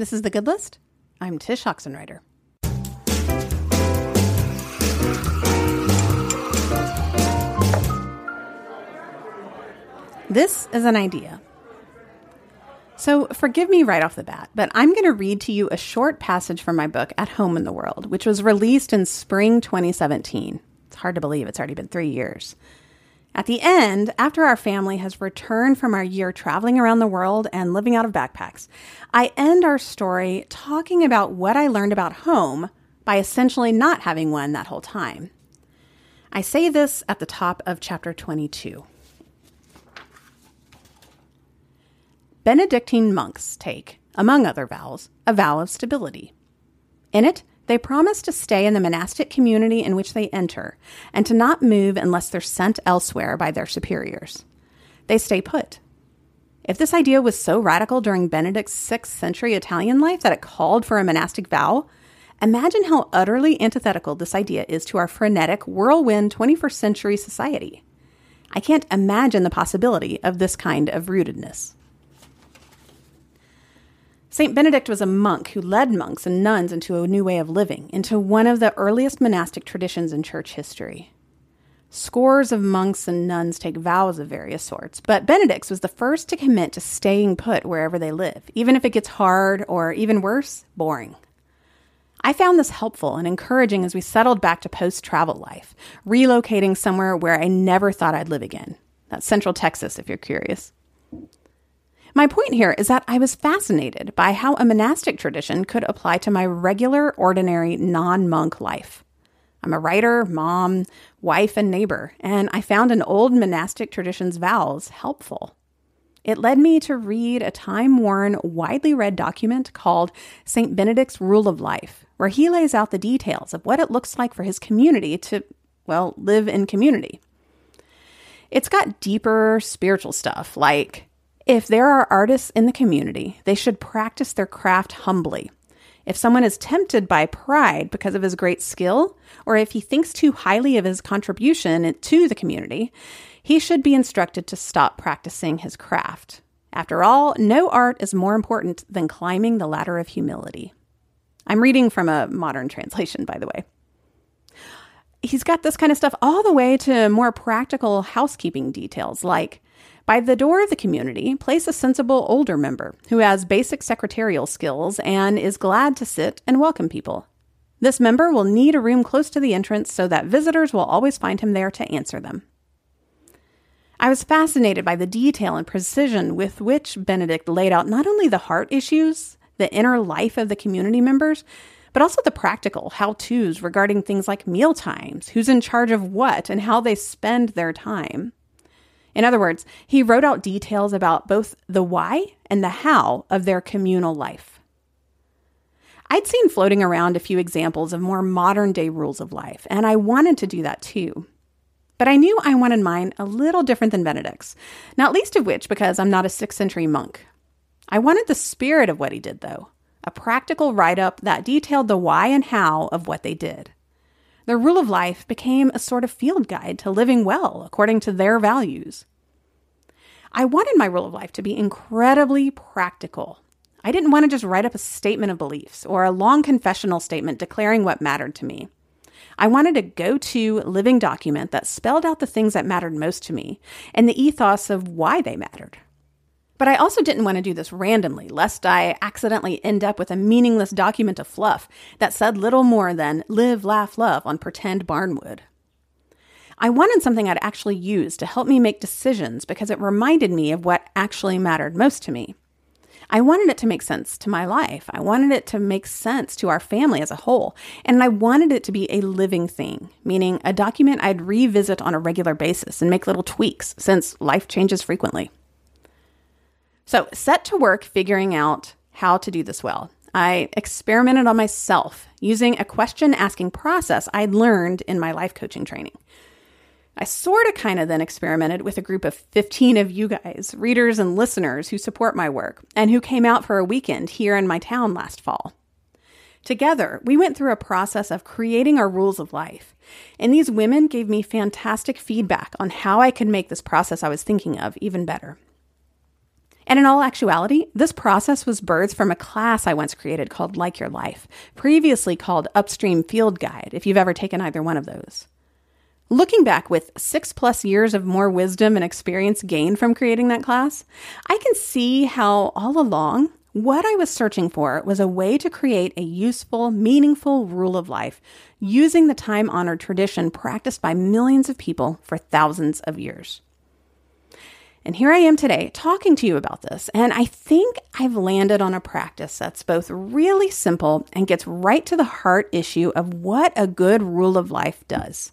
This is The Good List. I'm Tsh Oxenreider. This is an idea. So, forgive me right off the bat, but I'm going to read to you a short passage from my book, At Home in the World, which was released in spring 2017. It's hard to believe it's already been three years. At the end, after our family has returned from our year traveling around the world and living out of backpacks, I end our story talking about what I learned about home by essentially not having one that whole time. I say this at the top of chapter 22. Benedictine monks take, among other vows, a vow of stability. In it, they promise to stay in the monastic community in which they enter and to not move unless they're sent elsewhere by their superiors. They stay put. If this idea was so radical during Benedict's 6th century Italian life that it called for a monastic vow, imagine how utterly antithetical this idea is to our frenetic, whirlwind 21st century society. I can't imagine the possibility of this kind of rootedness. St. Benedict was a monk who led monks and nuns into a new way of living, into one of the earliest monastic traditions in church history. Scores of monks and nuns take vows of various sorts, but Benedict's was the first to commit to staying put wherever they live, even if it gets hard or, even worse, boring. I found this helpful and encouraging as we settled back to post travel life, relocating somewhere where I never thought I'd live again. That's Central Texas, if you're curious. My point here is that I was fascinated by how a monastic tradition could apply to my regular, ordinary, non monk life. I'm a writer, mom, wife, and neighbor, and I found an old monastic tradition's vows helpful. It led me to read a time worn, widely read document called St. Benedict's Rule of Life, where he lays out the details of what it looks like for his community to, well, live in community. It's got deeper spiritual stuff like if there are artists in the community, they should practice their craft humbly. If someone is tempted by pride because of his great skill, or if he thinks too highly of his contribution to the community, he should be instructed to stop practicing his craft. After all, no art is more important than climbing the ladder of humility. I'm reading from a modern translation, by the way. He's got this kind of stuff all the way to more practical housekeeping details like by the door of the community, place a sensible older member who has basic secretarial skills and is glad to sit and welcome people. This member will need a room close to the entrance so that visitors will always find him there to answer them. I was fascinated by the detail and precision with which Benedict laid out not only the heart issues, the inner life of the community members, but also the practical how to's regarding things like meal times, who's in charge of what, and how they spend their time. In other words, he wrote out details about both the why and the how of their communal life. I'd seen floating around a few examples of more modern day rules of life, and I wanted to do that too. But I knew I wanted mine a little different than Benedict's, not least of which because I'm not a 6th century monk. I wanted the spirit of what he did, though a practical write up that detailed the why and how of what they did. Their rule of life became a sort of field guide to living well according to their values. I wanted my rule of life to be incredibly practical. I didn't want to just write up a statement of beliefs or a long confessional statement declaring what mattered to me. I wanted a go to living document that spelled out the things that mattered most to me and the ethos of why they mattered. But I also didn't want to do this randomly, lest I accidentally end up with a meaningless document of fluff that said little more than live, laugh, love on pretend barnwood. I wanted something I'd actually use to help me make decisions because it reminded me of what actually mattered most to me. I wanted it to make sense to my life. I wanted it to make sense to our family as a whole. And I wanted it to be a living thing, meaning a document I'd revisit on a regular basis and make little tweaks since life changes frequently. So, set to work figuring out how to do this well. I experimented on myself using a question asking process I'd learned in my life coaching training. I sort of kind of then experimented with a group of 15 of you guys, readers and listeners who support my work and who came out for a weekend here in my town last fall. Together, we went through a process of creating our rules of life. And these women gave me fantastic feedback on how I could make this process I was thinking of even better. And in all actuality, this process was birthed from a class I once created called Like Your Life, previously called Upstream Field Guide, if you've ever taken either one of those. Looking back with six plus years of more wisdom and experience gained from creating that class, I can see how all along what I was searching for was a way to create a useful, meaningful rule of life using the time honored tradition practiced by millions of people for thousands of years. And here I am today talking to you about this, and I think I've landed on a practice that's both really simple and gets right to the heart issue of what a good rule of life does.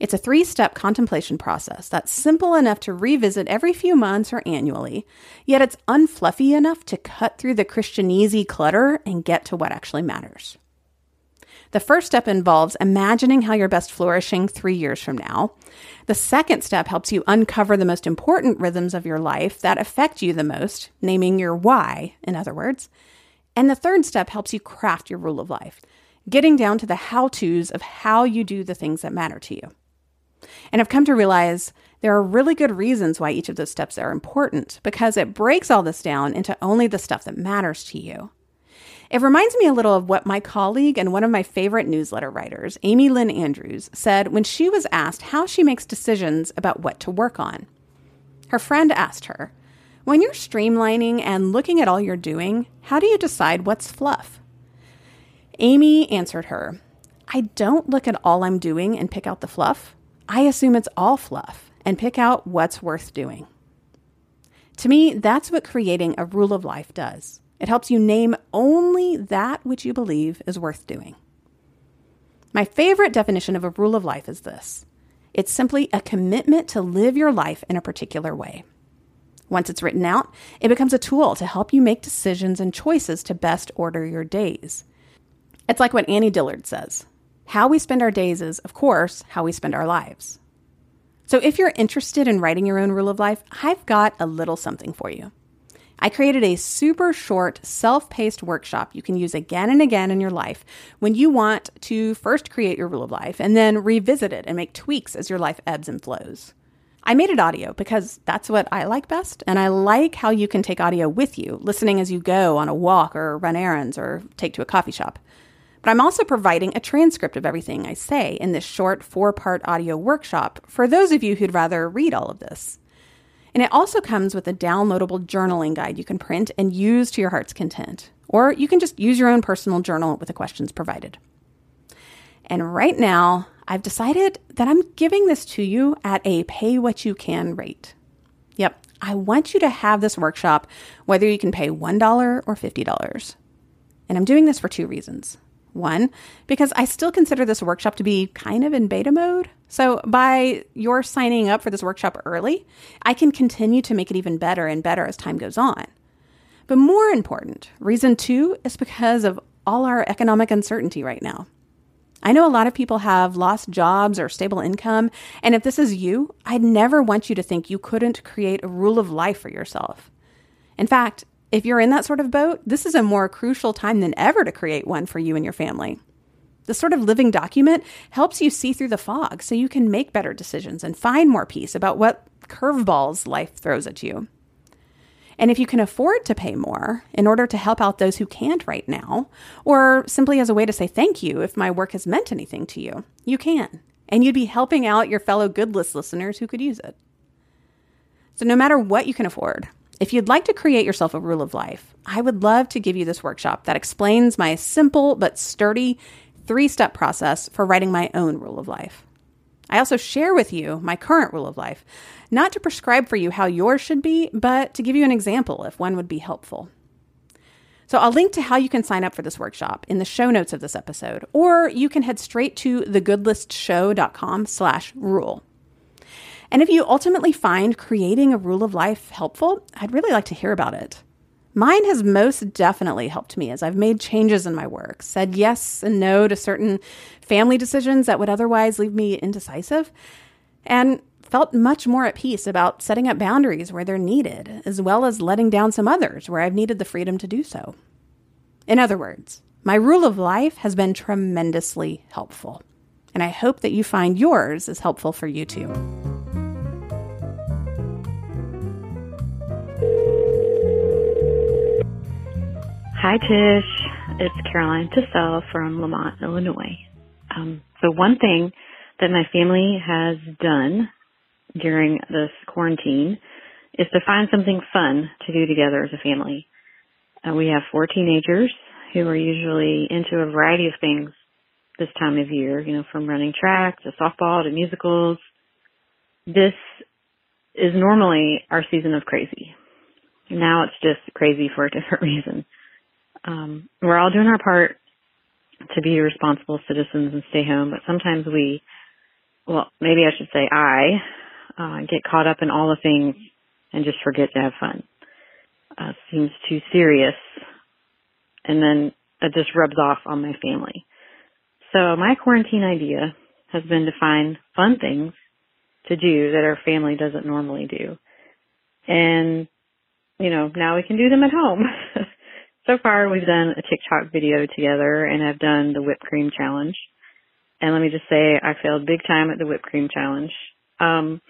It's a three step contemplation process that's simple enough to revisit every few months or annually, yet it's unfluffy enough to cut through the Christianese clutter and get to what actually matters. The first step involves imagining how you're best flourishing three years from now. The second step helps you uncover the most important rhythms of your life that affect you the most, naming your why, in other words. And the third step helps you craft your rule of life, getting down to the how to's of how you do the things that matter to you. And I've come to realize there are really good reasons why each of those steps are important because it breaks all this down into only the stuff that matters to you. It reminds me a little of what my colleague and one of my favorite newsletter writers, Amy Lynn Andrews, said when she was asked how she makes decisions about what to work on. Her friend asked her, When you're streamlining and looking at all you're doing, how do you decide what's fluff? Amy answered her, I don't look at all I'm doing and pick out the fluff. I assume it's all fluff and pick out what's worth doing. To me, that's what creating a rule of life does. It helps you name only that which you believe is worth doing. My favorite definition of a rule of life is this it's simply a commitment to live your life in a particular way. Once it's written out, it becomes a tool to help you make decisions and choices to best order your days. It's like what Annie Dillard says how we spend our days is, of course, how we spend our lives. So if you're interested in writing your own rule of life, I've got a little something for you. I created a super short, self paced workshop you can use again and again in your life when you want to first create your rule of life and then revisit it and make tweaks as your life ebbs and flows. I made it audio because that's what I like best, and I like how you can take audio with you, listening as you go on a walk or run errands or take to a coffee shop. But I'm also providing a transcript of everything I say in this short four part audio workshop for those of you who'd rather read all of this. And it also comes with a downloadable journaling guide you can print and use to your heart's content. Or you can just use your own personal journal with the questions provided. And right now, I've decided that I'm giving this to you at a pay what you can rate. Yep, I want you to have this workshop whether you can pay $1 or $50. And I'm doing this for two reasons. One, because I still consider this workshop to be kind of in beta mode. So by your signing up for this workshop early, I can continue to make it even better and better as time goes on. But more important, reason two is because of all our economic uncertainty right now. I know a lot of people have lost jobs or stable income, and if this is you, I'd never want you to think you couldn't create a rule of life for yourself. In fact, if you're in that sort of boat, this is a more crucial time than ever to create one for you and your family. This sort of living document helps you see through the fog so you can make better decisions and find more peace about what curveballs life throws at you. And if you can afford to pay more in order to help out those who can't right now, or simply as a way to say thank you if my work has meant anything to you, you can. And you'd be helping out your fellow good list listeners who could use it. So, no matter what you can afford, if you'd like to create yourself a rule of life, I would love to give you this workshop that explains my simple but sturdy three step process for writing my own rule of life. I also share with you my current rule of life, not to prescribe for you how yours should be, but to give you an example if one would be helpful. So I'll link to how you can sign up for this workshop in the show notes of this episode, or you can head straight to thegoodlistshow.com slash rule. And if you ultimately find creating a rule of life helpful, I'd really like to hear about it. Mine has most definitely helped me as I've made changes in my work, said yes and no to certain family decisions that would otherwise leave me indecisive, and felt much more at peace about setting up boundaries where they're needed, as well as letting down some others where I've needed the freedom to do so. In other words, my rule of life has been tremendously helpful, and I hope that you find yours is helpful for you too. Hi, Tsh. It's Caroline Tassell from Lemont, Illinois. Um, so one thing that my family has done during this quarantine is to find something fun to do together as a family. Uh, we have four teenagers who are usually into a variety of things this time of year, you know, from running track to softball to musicals. This is normally our season of crazy. Now it's just crazy for a different reason. Um, we're all doing our part to be responsible citizens and stay home, but sometimes we, well, maybe I should say I, uh, get caught up in all the things and just forget to have fun. Uh, seems too serious, and then it just rubs off on my family. So my quarantine idea has been to find fun things to do that our family doesn't normally do. And, you know, now we can do them at home. so far we've done a TikTok video together and I've done the whipped cream challenge. And let me just say I failed big time at the whipped cream challenge. Um,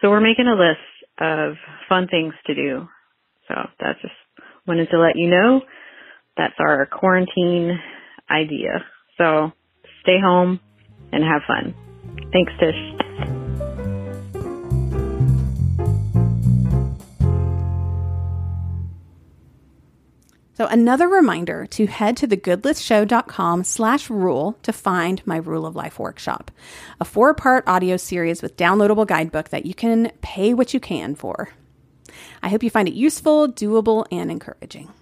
so we're making a list of fun things to do. So that's just wanted to let you know that's our quarantine idea. So stay home and have fun. Thanks, Tsh. So another reminder to head to thegoodlistshow.com slash rule to find my Rule of Life workshop, a four-part audio series with downloadable guidebook that you can pay what you can for. I hope you find it useful, doable, and encouraging.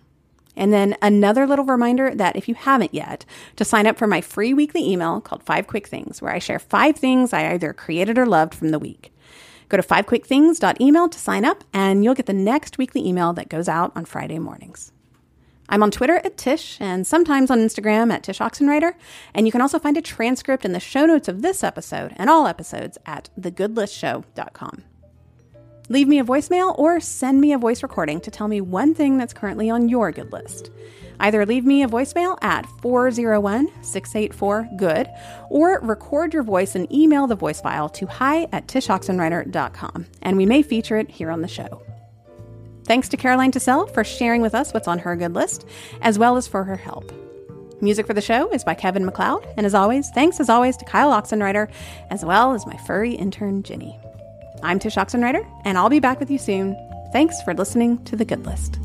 And then another little reminder that if you haven't yet, to sign up for my free weekly email called Five Quick Things, where I share five things I either created or loved from the week. Go to fivequickthings.email to sign up, and you'll get the next weekly email that goes out on Friday mornings. I'm on Twitter at Tsh and sometimes on Instagram at Tsh Oxenreider. And you can also find a transcript in the show notes of this episode and all episodes at thegoodlistshow.com. Leave me a voicemail or send me a voice recording to tell me one thing that's currently on your good list. Either leave me a voicemail at 401 684 GOOD or record your voice and email the voice file to hi at tshoxenreider.com, and we may feature it here on the show. Thanks to Caroline Tassell for sharing with us what's on her good list, as well as for her help. Music for the show is by Kevin MacLeod, and as always, thanks as always to Kyle Oxenreider, as well as my furry intern, Ginny. I'm Tsh Oxenreider, and I'll be back with you soon. Thanks for listening to The Good List.